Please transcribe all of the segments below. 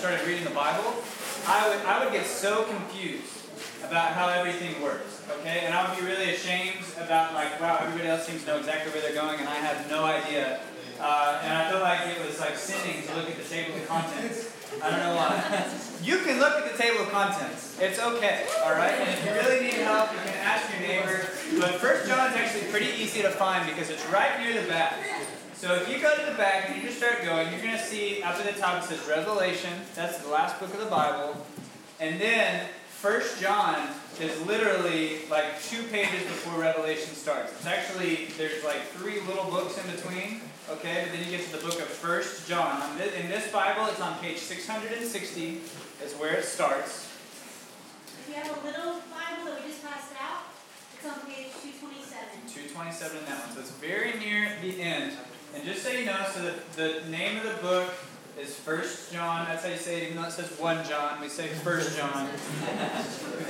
started reading the Bible. I would, I would get so confused about how everything works, okay? And I would be really ashamed about, like, wow, everybody else seems to know exactly where they're going, and I have no idea. Uh, and I felt like it was like sinning to look at the table of contents. I don't know why. you can look at the table of contents. It's okay, all right? And if you really need help, you can ask your neighbor. But First John is actually pretty easy to find because it's right near the back. So if you go to the back and you just start going, you're going to see up at the top it says Revelation. That's the last book of the Bible. And then First John is literally like two pages before Revelation starts. It's actually, there's like three little books in between, okay? But then you get to the book of First John. In this Bible, it's on page 660, is where it starts. If you have a little Bible that we just passed out, it's on page 227. 227 in that one. So it's very near the end. And just so you know, so the, the name of the book is First John. That's how you say it, even though it says one John, we say First John.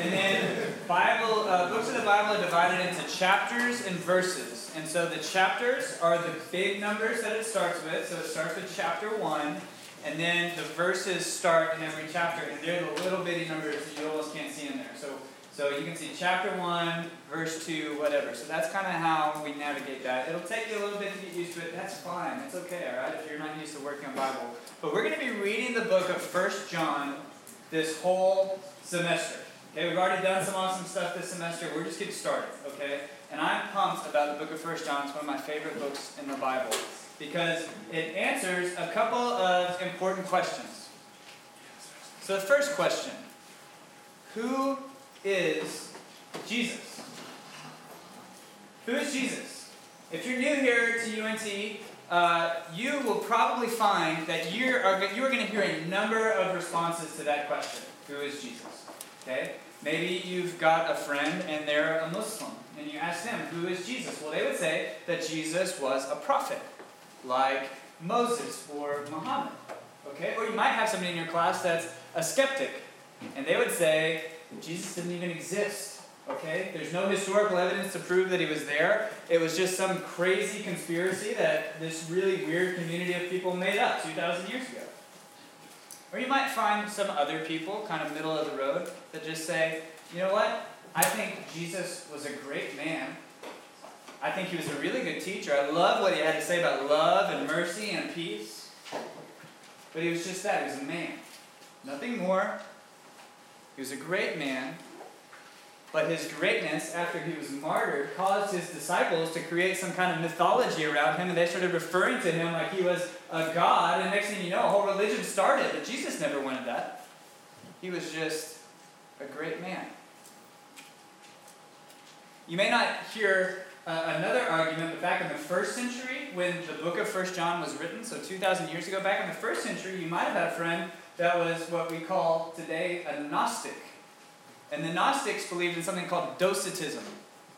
and then Bible uh, books of the Bible are divided into chapters and verses. And so the chapters are the big numbers that it starts with. So it starts with chapter one, and then the verses start in every chapter, and they're the little bitty numbers that you almost can't see in there. So so you can see chapter 1, verse 2, whatever. So that's kind of how we navigate that. It'll take you a little bit to get used to it. That's fine. It's okay, all right, if you're not used to working on Bible. But we're going to be reading the book of First John this whole semester. Okay, we've already done some awesome stuff this semester. We're just getting started, okay? And I'm pumped about the book of First John. It's one of my favorite books in the Bible because it answers a couple of important questions. So the first question, who is Jesus. Who is Jesus? If you're new here to UNT, uh, you will probably find that you are, you are going to hear a number of responses to that question. Who is Jesus? Okay? Maybe you've got a friend and they're a Muslim, and you ask them, Who is Jesus? Well, they would say that Jesus was a prophet, like Moses or Muhammad. Okay? Or you might have somebody in your class that's a skeptic, and they would say Jesus didn't even exist. Okay? There's no historical evidence to prove that he was there. It was just some crazy conspiracy that this really weird community of people made up 2,000 years ago. Or you might find some other people, kind of middle of the road, that just say, you know what? I think Jesus was a great man. I think he was a really good teacher. I love what he had to say about love and mercy and peace. But he was just that. He was a man. Nothing more, he was a great man, but his greatness, after he was martyred, caused his disciples to create some kind of mythology around him, and they started referring to him like he was a god. And next thing you know, a whole religion started. But Jesus never wanted that. He was just a great man. You may not hear uh, another argument, but back in the first century, when the book of First John was written, so 2,000 years ago, back in the first century, you might have had a friend that was what we call today a Gnostic. And the Gnostics believed in something called Docetism.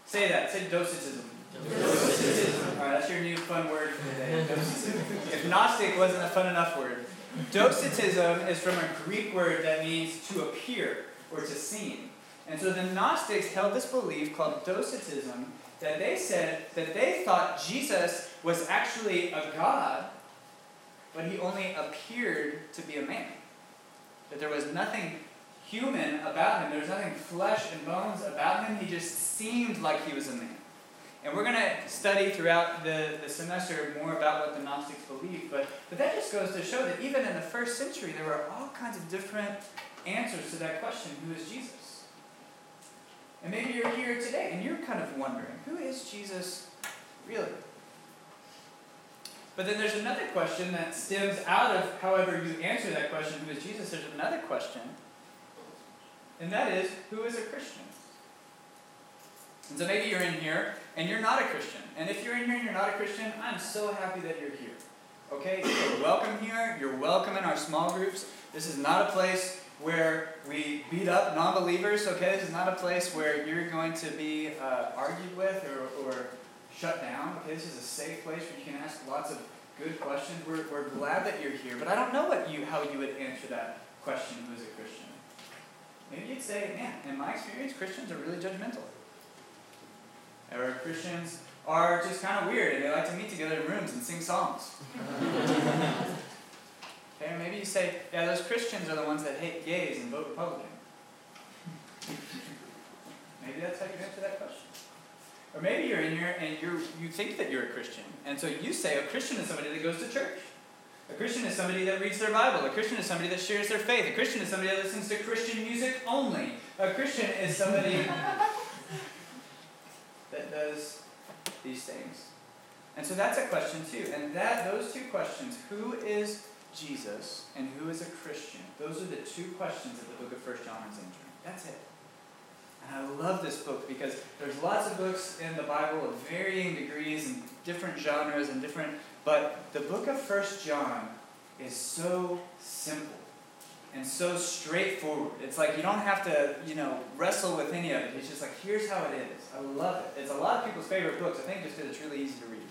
Say that. Say Docetism. Docetism. All right, that's your new fun word for today. Docetism. If Gnostic wasn't a fun enough word. Docetism is from a Greek word that means to appear or to seem. And so the Gnostics held this belief called Docetism that they said that they thought Jesus was actually a god, but he only appeared to be a man that there was nothing human about him. There was nothing flesh and bones about him. He just seemed like he was a man. And we're going to study throughout the, the semester more about what the Gnostics believed. But, but that just goes to show that even in the first century, there were all kinds of different answers to that question who is Jesus? And maybe you're here today and you're kind of wondering who is Jesus really? But then there's another question that stems out of however you answer that question, who is Jesus? There's another question, and that is, who is a Christian? And so maybe you're in here and you're not a Christian. And if you're in here and you're not a Christian, I'm so happy that you're here. Okay? You're welcome here. You're welcome in our small groups. This is not a place where we beat up non believers, okay? This is not a place where you're going to be uh, argued with or, or shut down. Okay, this is a safe place where you can ask lots of good questions. We're, we're glad that you're here, but I don't know what you how you would answer that question, who is a Christian? Maybe you'd say, man, in my experience, Christians are really judgmental. Or Christians are just kind of weird and they like to meet together in rooms and sing songs. okay, maybe you say, yeah, those Christians are the ones that hate gays and vote Republican. maybe that's how you answer that question. Or maybe you're in here and you you think that you're a Christian. And so you say a Christian is somebody that goes to church. A Christian is somebody that reads their Bible. A Christian is somebody that shares their faith. A Christian is somebody that listens to Christian music only. A Christian is somebody that does these things. And so that's a question too. And that those two questions, who is Jesus and who is a Christian? Those are the two questions that the book of First John is answering. That's it. And I love this book because there's lots of books in the Bible of varying degrees and different genres and different but the book of First John is so simple and so straightforward. It's like you don't have to, you know, wrestle with any of it. It's just like here's how it is. I love it. It's a lot of people's favorite books. I think just because it's really easy to read.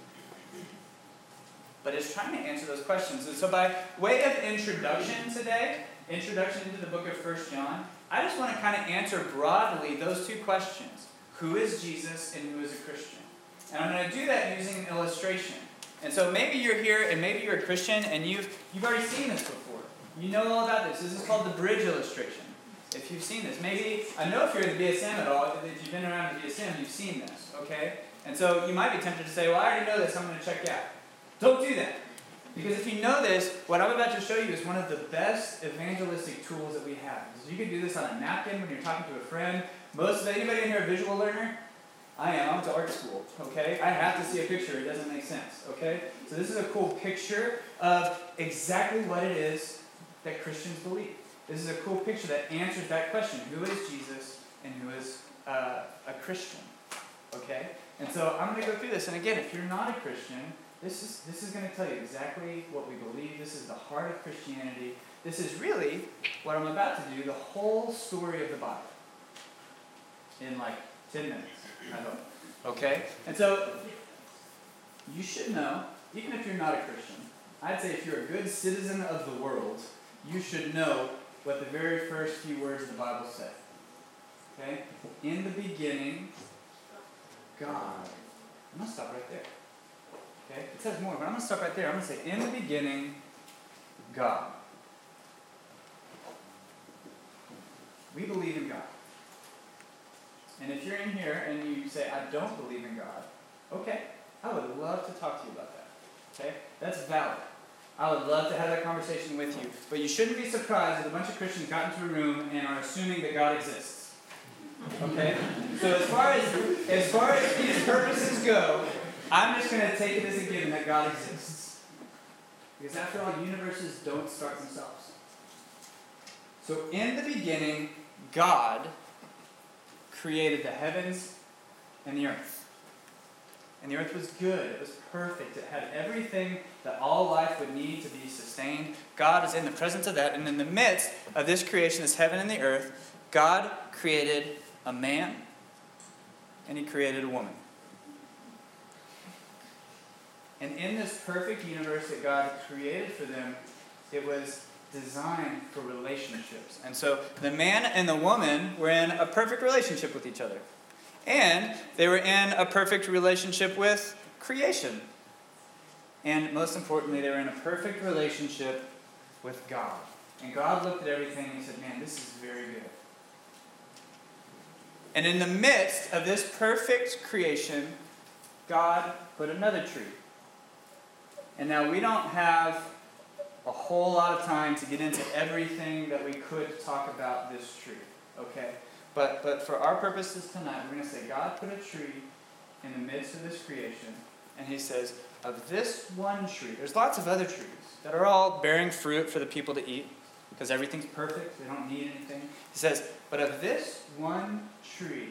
But it's trying to answer those questions. And so by way of introduction today, introduction into the book of First John, I just want to kind of answer broadly those two questions. Who is Jesus and who is a Christian? And I'm going to do that using an illustration. And so maybe you're here and maybe you're a Christian and you've, you've already seen this before. You know all about this. This is called the bridge illustration. If you've seen this, maybe, I know if you're in the BSM at all, if you've been around the BSM, you've seen this, okay? And so you might be tempted to say, well, I already know this, I'm going to check out. Don't do that. Because if you know this, what I'm about to show you is one of the best evangelistic tools that we have. You can do this on a napkin when you're talking to a friend. Most of anybody in here a visual learner? I am. I went to art school. Okay? I have to see a picture. It doesn't make sense. Okay? So this is a cool picture of exactly what it is that Christians believe. This is a cool picture that answers that question: Who is Jesus and who is uh, a Christian? Okay? And so I'm going to go through this. And again, if you're not a Christian, this is this is going to tell you exactly what we believe. This is the heart of Christianity. This is really what I'm about to do. The whole story of the Bible in like ten minutes. I hope. Okay? And so, you should know, even if you're not a Christian, I'd say if you're a good citizen of the world, you should know what the very first few words of the Bible say. Okay? In the beginning, God. I'm going to stop right there. Okay? It says more, but I'm going to stop right there. I'm going to say, in the beginning, God. We believe in God. And if you're in here and you say, I don't believe in God, okay, I would love to talk to you about that. Okay? That's valid. I would love to have that conversation with you. But you shouldn't be surprised if a bunch of Christians got into a room and are assuming that God exists. Okay? So as far as as far as these purposes go, I'm just going to take it as a given that God exists. Because after all, universes don't start themselves. So in the beginning, God created the heavens and the earth. And the earth was good, it was perfect, it had everything that all life would need to be sustained. God is in the presence of that, and in the midst of this creation, this heaven and the earth, God created a man and he created a woman. And in this perfect universe that God created for them, it was designed for relationships. And so the man and the woman were in a perfect relationship with each other. And they were in a perfect relationship with creation. And most importantly, they were in a perfect relationship with God. And God looked at everything and said, Man, this is very good. And in the midst of this perfect creation, God put another tree. And now we don't have a whole lot of time to get into everything that we could talk about this tree. Okay? But, but for our purposes tonight, we're going to say God put a tree in the midst of this creation, and He says, of this one tree, there's lots of other trees that are all bearing fruit for the people to eat because everything's perfect, they don't need anything. He says, but of this one tree,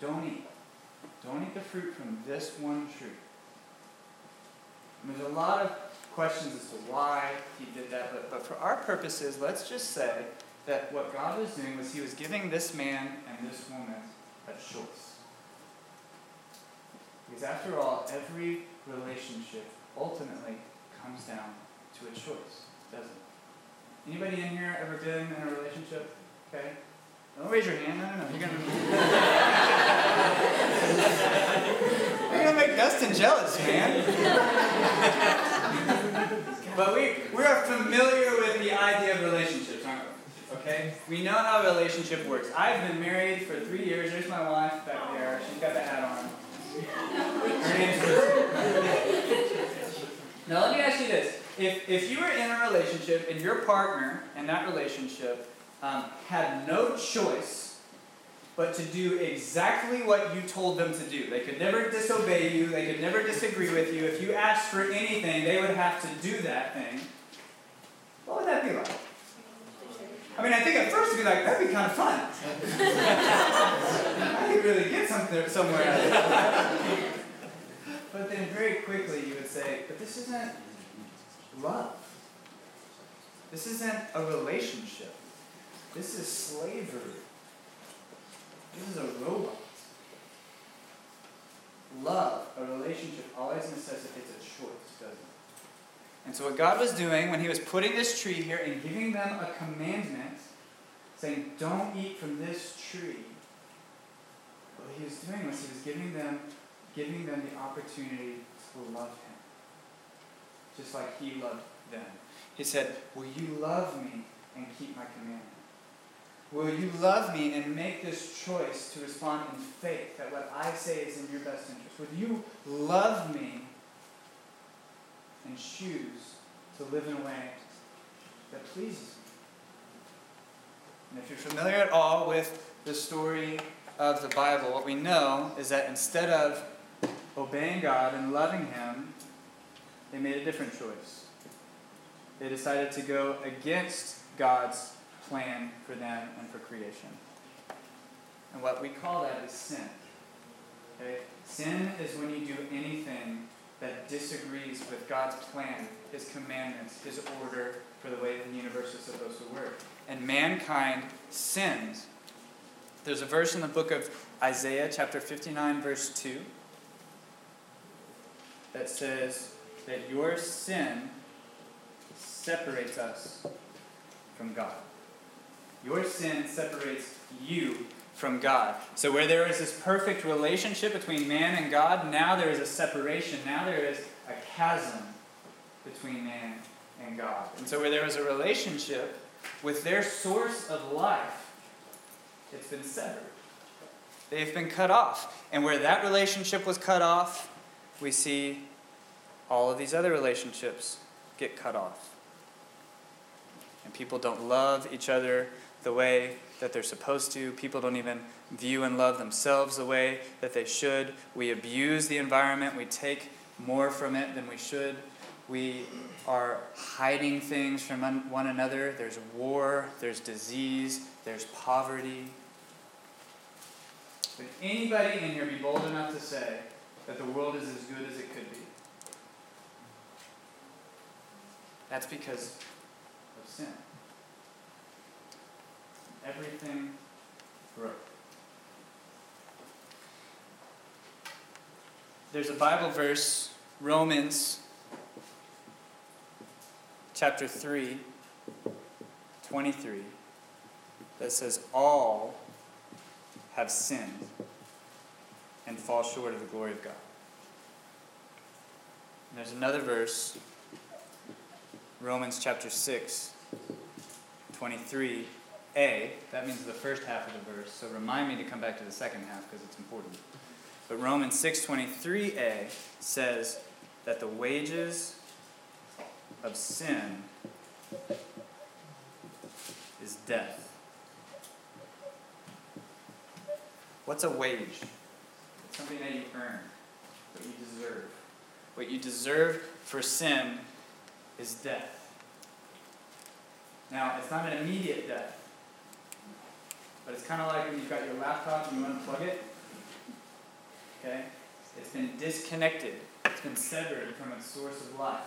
don't eat. Don't eat the fruit from this one tree. And there's a lot of questions as to why he did that, but, but for our purposes, let's just say that what God was doing was he was giving this man and this woman a choice. Because after all, every relationship ultimately comes down to a choice, doesn't it? Anybody in here ever been in a relationship? Okay? Don't raise your hand. No, no, no. You're gonna. Dustin jealous, man. but we we are familiar with the idea of relationships, aren't we? Okay? We know how a relationship works. I've been married for three years. There's my wife back there. She's got the hat on. Her name's Now let me ask you this. If, if you were in a relationship and your partner in that relationship um, had no choice but to do exactly what you told them to do. They could never disobey you, they could never disagree with you. If you asked for anything, they would have to do that thing. What would that be like? I mean, I think at first you'd be like, that'd be kind of fun. I could really get something somewhere out of. But then very quickly you would say, but this isn't love. This isn't a relationship. This is slavery. This is a robot. Love, a relationship, always necessitates a choice, doesn't it? And so, what God was doing when He was putting this tree here and giving them a commandment, saying, Don't eat from this tree, what He was doing was He was giving them, giving them the opportunity to love Him, just like He loved them. He said, Will you love me and keep my commandment? Will you love me and make this choice to respond in faith that what I say is in your best interest? Will you love me and choose to live in a way that pleases me? And if you're familiar at all with the story of the Bible, what we know is that instead of obeying God and loving Him, they made a different choice. They decided to go against God's plan for them and for creation. And what we call that is sin. Okay? Sin is when you do anything that disagrees with God's plan, His commandments, His order for the way the universe is supposed to work. And mankind sins. There's a verse in the book of Isaiah, chapter 59, verse 2, that says that your sin separates us from God. Your sin separates you from God. So, where there is this perfect relationship between man and God, now there is a separation. Now there is a chasm between man and God. And so, where there was a relationship with their source of life, it's been severed. They've been cut off. And where that relationship was cut off, we see all of these other relationships get cut off. And people don't love each other the way that they're supposed to. People don't even view and love themselves the way that they should. We abuse the environment. We take more from it than we should. We are hiding things from one another. There's war, there's disease, there's poverty. Would anybody in here be bold enough to say that the world is as good as it could be? That's because of sin everything broke. There's a Bible verse, Romans chapter 3, 23, that says, All have sinned and fall short of the glory of God. And there's another verse, Romans chapter 6, 23 a, that means the first half of the verse, so remind me to come back to the second half because it's important. But Romans 6:23a says that the wages of sin is death. What's a wage? It's something that you earn, what you deserve. What you deserve for sin is death. Now, it's not an immediate death. But it's kind of like when you've got your laptop and you unplug it. Okay? It's been disconnected. It's been severed from its source of life.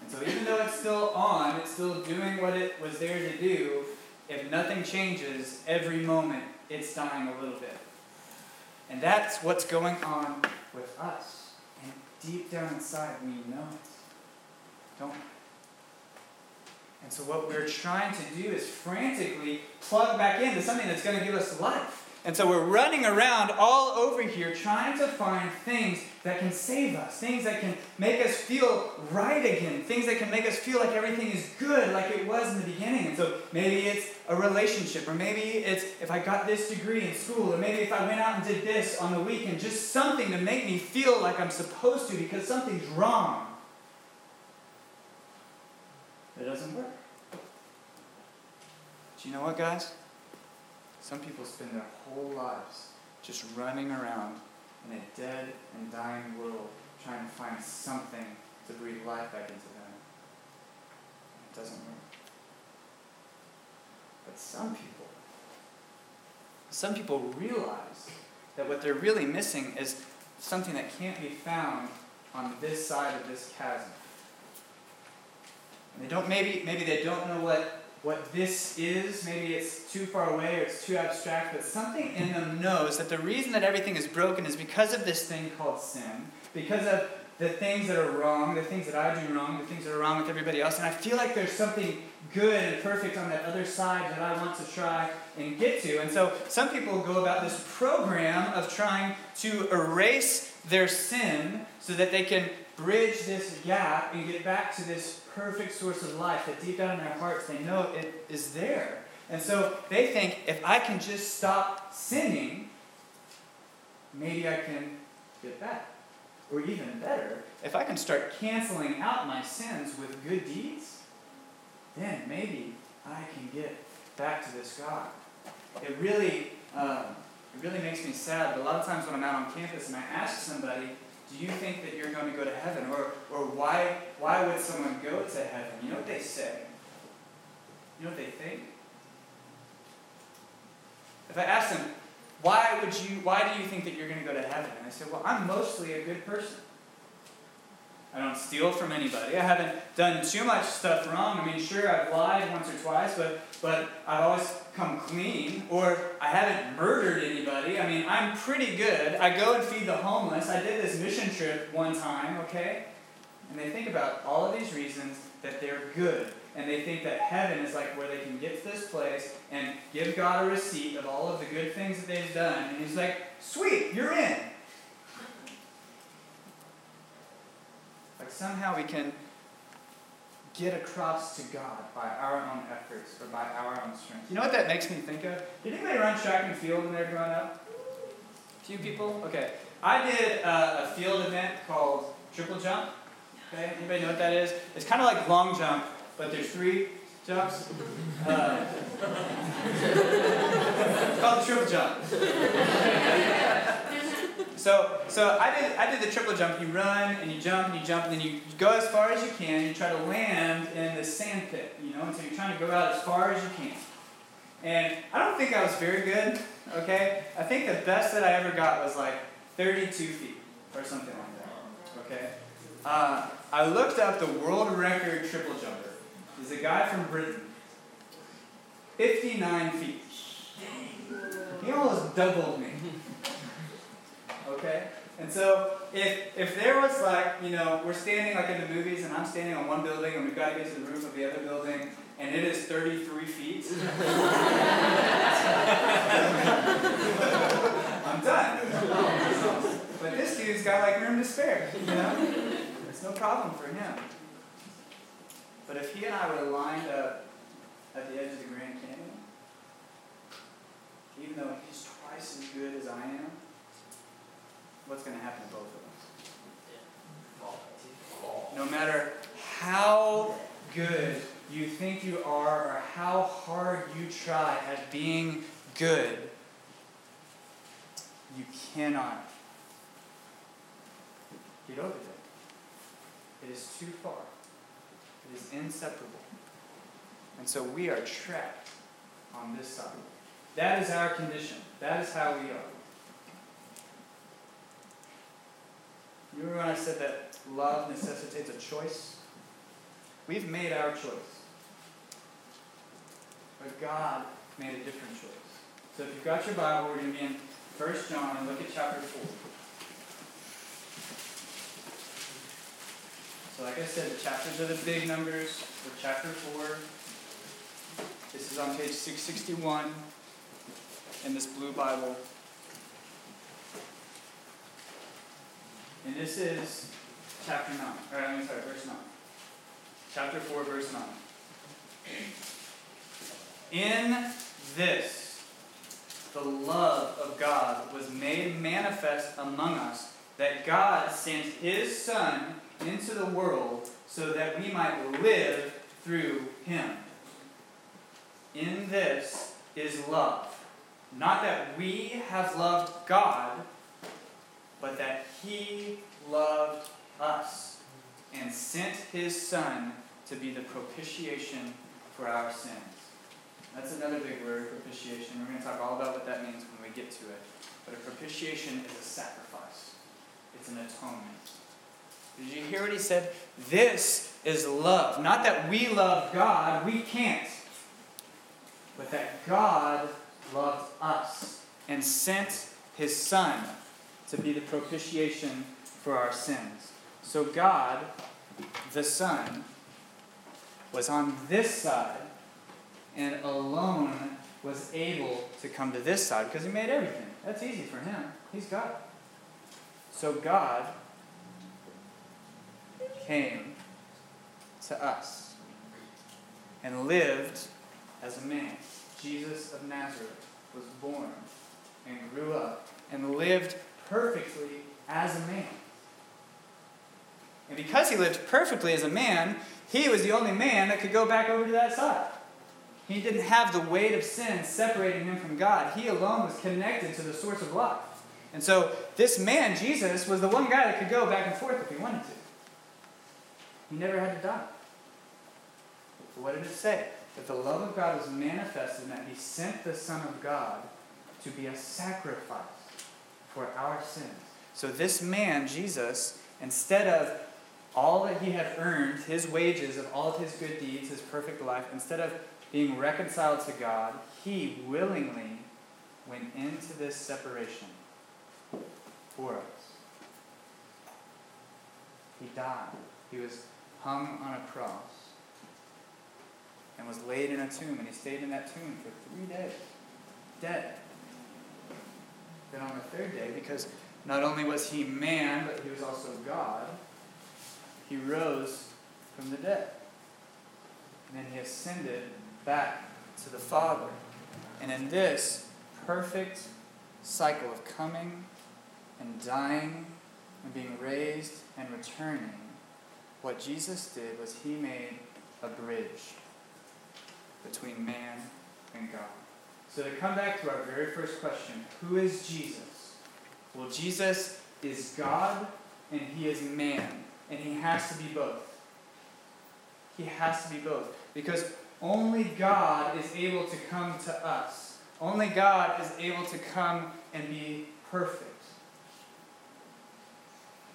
And so even though it's still on, it's still doing what it was there to do, if nothing changes, every moment it's dying a little bit. And that's what's going on with us. And deep down inside, we know it. don't? And so, what we're trying to do is frantically plug back into something that's going to give us life. And so, we're running around all over here trying to find things that can save us, things that can make us feel right again, things that can make us feel like everything is good like it was in the beginning. And so, maybe it's a relationship, or maybe it's if I got this degree in school, or maybe if I went out and did this on the weekend, just something to make me feel like I'm supposed to because something's wrong. It doesn't work. Do you know what, guys? Some people spend their whole lives just running around in a dead and dying world trying to find something to breathe life back into them. It doesn't work. But some people, some people realize that what they're really missing is something that can't be found on this side of this chasm. They don't maybe maybe they don't know what what this is. Maybe it's too far away or it's too abstract, but something in them knows that the reason that everything is broken is because of this thing called sin, because of the things that are wrong, the things that I do wrong, the things that are wrong with everybody else. And I feel like there's something good and perfect on that other side that I want to try and get to. And so some people go about this program of trying to erase their sin so that they can bridge this gap and get back to this perfect source of life that deep down in their hearts they know it is there. And so they think if I can just stop sinning, maybe I can get back. Or even better, if I can start canceling out my sins with good deeds, then maybe I can get back to this God. It really, um, it really makes me sad. But a lot of times when I'm out on campus and I ask somebody, do you think that you're going to go to heaven? Or, or why, why would someone go to heaven? You know what they say? You know what they think? If I ask them, why would you why do you think that you're going to go to heaven? And they say, well, I'm mostly a good person. I don't steal from anybody. I haven't done too much stuff wrong. I mean, sure, I've lied once or twice, but, but I've always come clean. Or I haven't murdered anybody. I mean, I'm pretty good. I go and feed the homeless. I did this mission trip one time, okay? And they think about all of these reasons that they're good. And they think that heaven is like where they can get to this place and give God a receipt of all of the good things that they've done. And He's like, sweet, you're in. Somehow we can get across to God by our own efforts or by our own strength. You know what that makes me think of? Did anybody run track and field when they were growing up? A few people? Okay. I did uh, a field event called triple jump. Okay, anybody know what that is? It's kind of like long jump, but there's three jumps. Uh, it's called triple jump. So, so I did, I did the triple jump. You run and you jump and you jump and then you go as far as you can. You try to land in the sand pit, you know, and so you're trying to go out as far as you can. And I don't think I was very good, okay? I think the best that I ever got was like 32 feet or something like that, okay? Uh, I looked up the world record triple jumper. He's a guy from Britain. 59 feet. He almost doubled me. Okay? And so if if there was like, you know, we're standing like in the movies and I'm standing on one building and we've got to get to the roof of the other building and it is 33 feet. I'm done. But this dude's got like room to spare, you know? It's no problem for him. But if he and I were lined up at the edge of the Grand Canyon, even though he's twice as good as I am, what's going to happen to both of us? No matter how good you think you are or how hard you try at being good, you cannot get over that. It is too far. It is inseparable. And so we are trapped on this side. That is our condition. That is how we are. Remember when I said that love necessitates a choice? We've made our choice. But God made a different choice. So if you've got your Bible, we're going to be in 1 John and look at chapter 4. So, like I said, the chapters are the big numbers for chapter 4. This is on page 661 in this blue Bible. And this is chapter 9. Or, I mean, sorry, verse 9. Chapter 4, verse 9. In this, the love of God was made manifest among us, that God sent His Son into the world so that we might live through Him. In this is love. Not that we have loved God, but that He loved us and sent His Son to be the propitiation for our sins. That's another big word, propitiation. We're going to talk all about what that means when we get to it. But a propitiation is a sacrifice, it's an atonement. Did you hear what he said? This is love. Not that we love God, we can't. But that God loved us and sent his Son to be the propitiation for our sins. So God, the Son, was on this side and alone was able to come to this side because he made everything. That's easy for him. He's God. So God came to us and lived as a man. Jesus of Nazareth was born and grew up and lived perfectly as a man. And because he lived perfectly as a man, he was the only man that could go back over to that side. He didn't have the weight of sin separating him from God. He alone was connected to the source of life. And so, this man, Jesus, was the one guy that could go back and forth if he wanted to. He never had to die. But what did it say? That the love of God was manifested in that he sent the Son of God to be a sacrifice for our sins. So, this man, Jesus, instead of all that he had earned, his wages of all of his good deeds, his perfect life, instead of being reconciled to God, he willingly went into this separation for us. He died. He was hung on a cross and was laid in a tomb, and he stayed in that tomb for three days, dead. Then on the third day, because not only was he man, but he was also God, he rose from the dead. And then he ascended back to the Father. And in this perfect cycle of coming and dying and being raised and returning, what Jesus did was he made a bridge between man and God. So to come back to our very first question, who is Jesus? Well, Jesus is God and he is man, and he has to be both. He has to be both. Because only God is able to come to us. Only God is able to come and be perfect.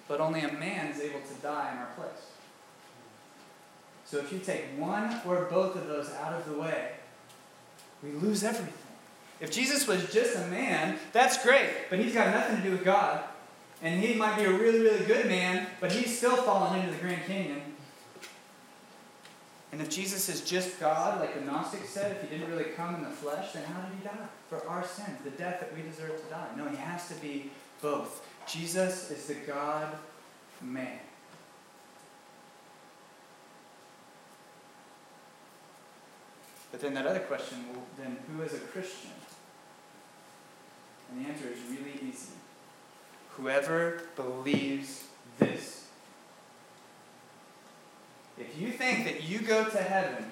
But only a man is able to die in our place. So if you take one or both of those out of the way, we lose everything. If Jesus was just a man, that's great, but he's got nothing to do with God. And he might be a really, really good man, but he's still fallen into the Grand Canyon. And if Jesus is just God, like the Gnostics said, if he didn't really come in the flesh, then how did he die? For our sins, the death that we deserve to die. No, he has to be both. Jesus is the God man. But then that other question, well, then who is a Christian? And the answer is really easy. Whoever believes this. If you think that you go to heaven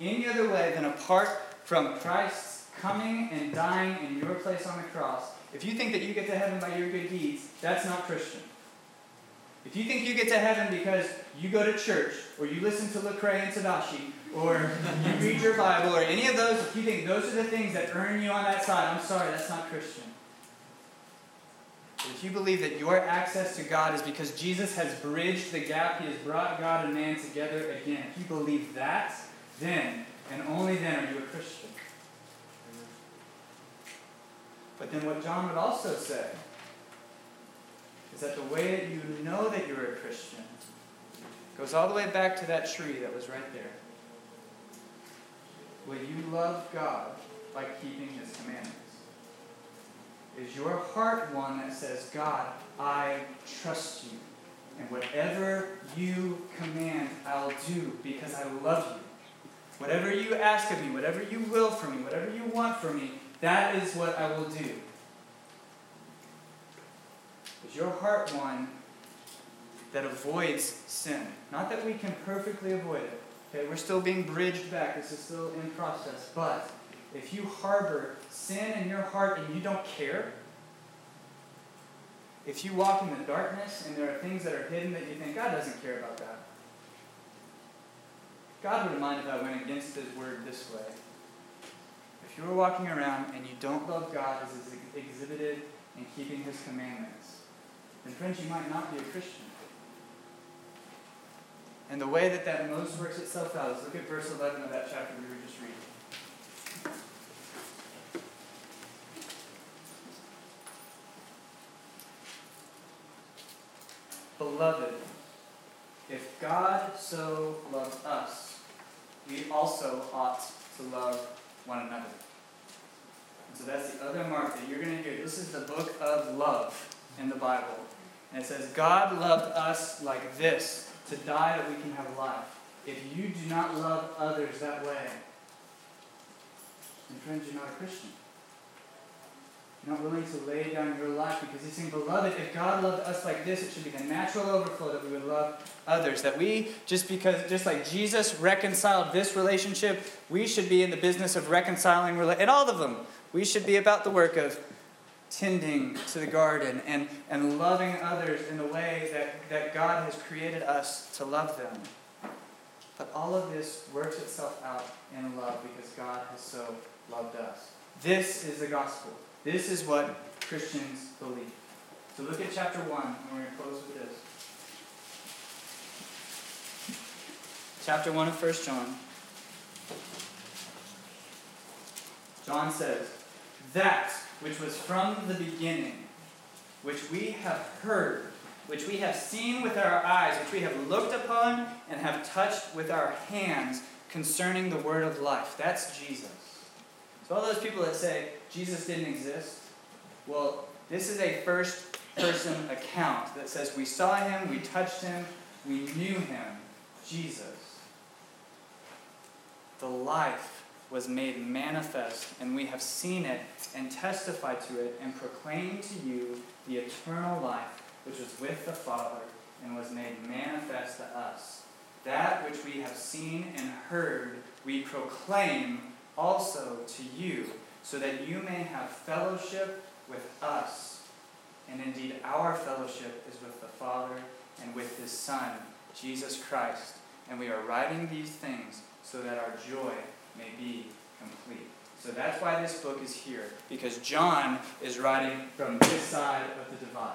any other way than apart from Christ's coming and dying in your place on the cross, if you think that you get to heaven by your good deeds, that's not Christian. If you think you get to heaven because you go to church, or you listen to Lecrae and Tedashii, or you read your Bible, or any of those, if you think those are the things that earn you on that side, I'm sorry, that's not Christian. But if you believe that your access to God is because Jesus has bridged the gap, He has brought God and man together again, if you believe that, then, and only then, are you a Christian. But then what John would also say is that the way that you know that you're a Christian Goes all the way back to that tree that was right there. Will you love God by keeping his commandments? Is your heart one that says, God, I trust you, and whatever you command, I'll do because I love you? Whatever you ask of me, whatever you will for me, whatever you want for me, that is what I will do. Your heart one that avoids sin? Not that we can perfectly avoid it. Okay, we're still being bridged back. This is still in process. But if you harbor sin in your heart and you don't care, if you walk in the darkness and there are things that are hidden that you think God doesn't care about that. God wouldn't mind if I went against his word this way. If you were walking around and you don't love God as is exhibited in keeping his commandments, then friends, you might not be a Christian. And the way that that most works itself out is look at verse 11 of that chapter we were just reading. Beloved, if God so loved us, we also ought to love one another. And so that's the other mark that you're going to hear. This is the book of love in the Bible. And it says, God loved us like this, to die that we can have life. If you do not love others that way, then friends, you're not a Christian. You're not willing to lay down your life because he's saying, Beloved, if God loved us like this, it should be the natural overflow that we would love others. That we, just because, just like Jesus reconciled this relationship, we should be in the business of reconciling, and all of them. We should be about the work of tending to the garden and, and loving others in the way that, that God has created us to love them. But all of this works itself out in love because God has so loved us. This is the gospel. This is what Christians believe. So look at chapter 1, and we're going to close with this. Chapter 1 of 1 John. John says, That which was from the beginning, which we have heard, which we have seen with our eyes, which we have looked upon and have touched with our hands concerning the word of life. That's Jesus. So, all those people that say Jesus didn't exist, well, this is a first person account that says we saw him, we touched him, we knew him, Jesus. The life was made manifest, and we have seen it and testified to it and proclaimed to you the eternal life which was with the Father and was made manifest to us. That which we have seen and heard, we proclaim also to you, so that you may have fellowship with us. And indeed, our fellowship is with the Father and with His Son, Jesus Christ. And we are writing these things so that our joy may be complete. So that's why this book is here, because John is writing from this side of the divide.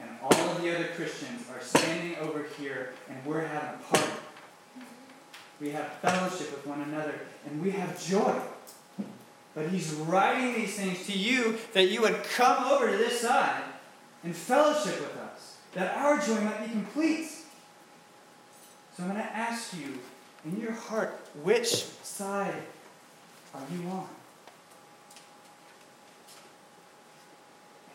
And all of the other Christians are standing over here, and we're having a party. We have fellowship with one another, and we have joy. But he's writing these things to you that you would come over to this side and fellowship with us, that our joy might be complete. So I'm going to ask you in your heart, which side are you on?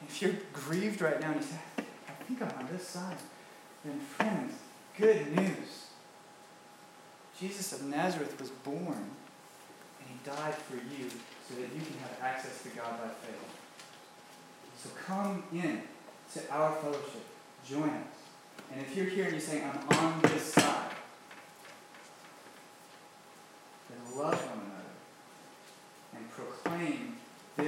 If you're grieved right now and you say, I think I'm on this side, then friends, good news. Jesus of Nazareth was born and he died for you so that you can have access to God by faith. So come in to our fellowship. Join us. And if you're here and you're saying, I'm on this side, love one another and proclaim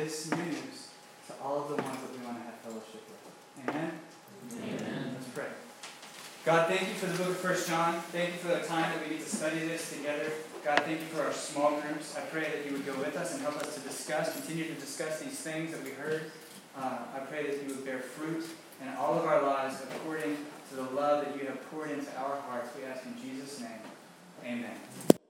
this news to all of the ones that we want to have fellowship with. Amen? Amen. Let's pray. God, thank you for the book of First John. Thank you for the time that we get to study this together. God, thank you for our small groups. I pray that you would go with us and help us to discuss, continue to discuss these things that we heard. Uh, I pray that you would bear fruit in all of our lives according to the love that you have poured into our hearts. We ask in Jesus' name. Amen.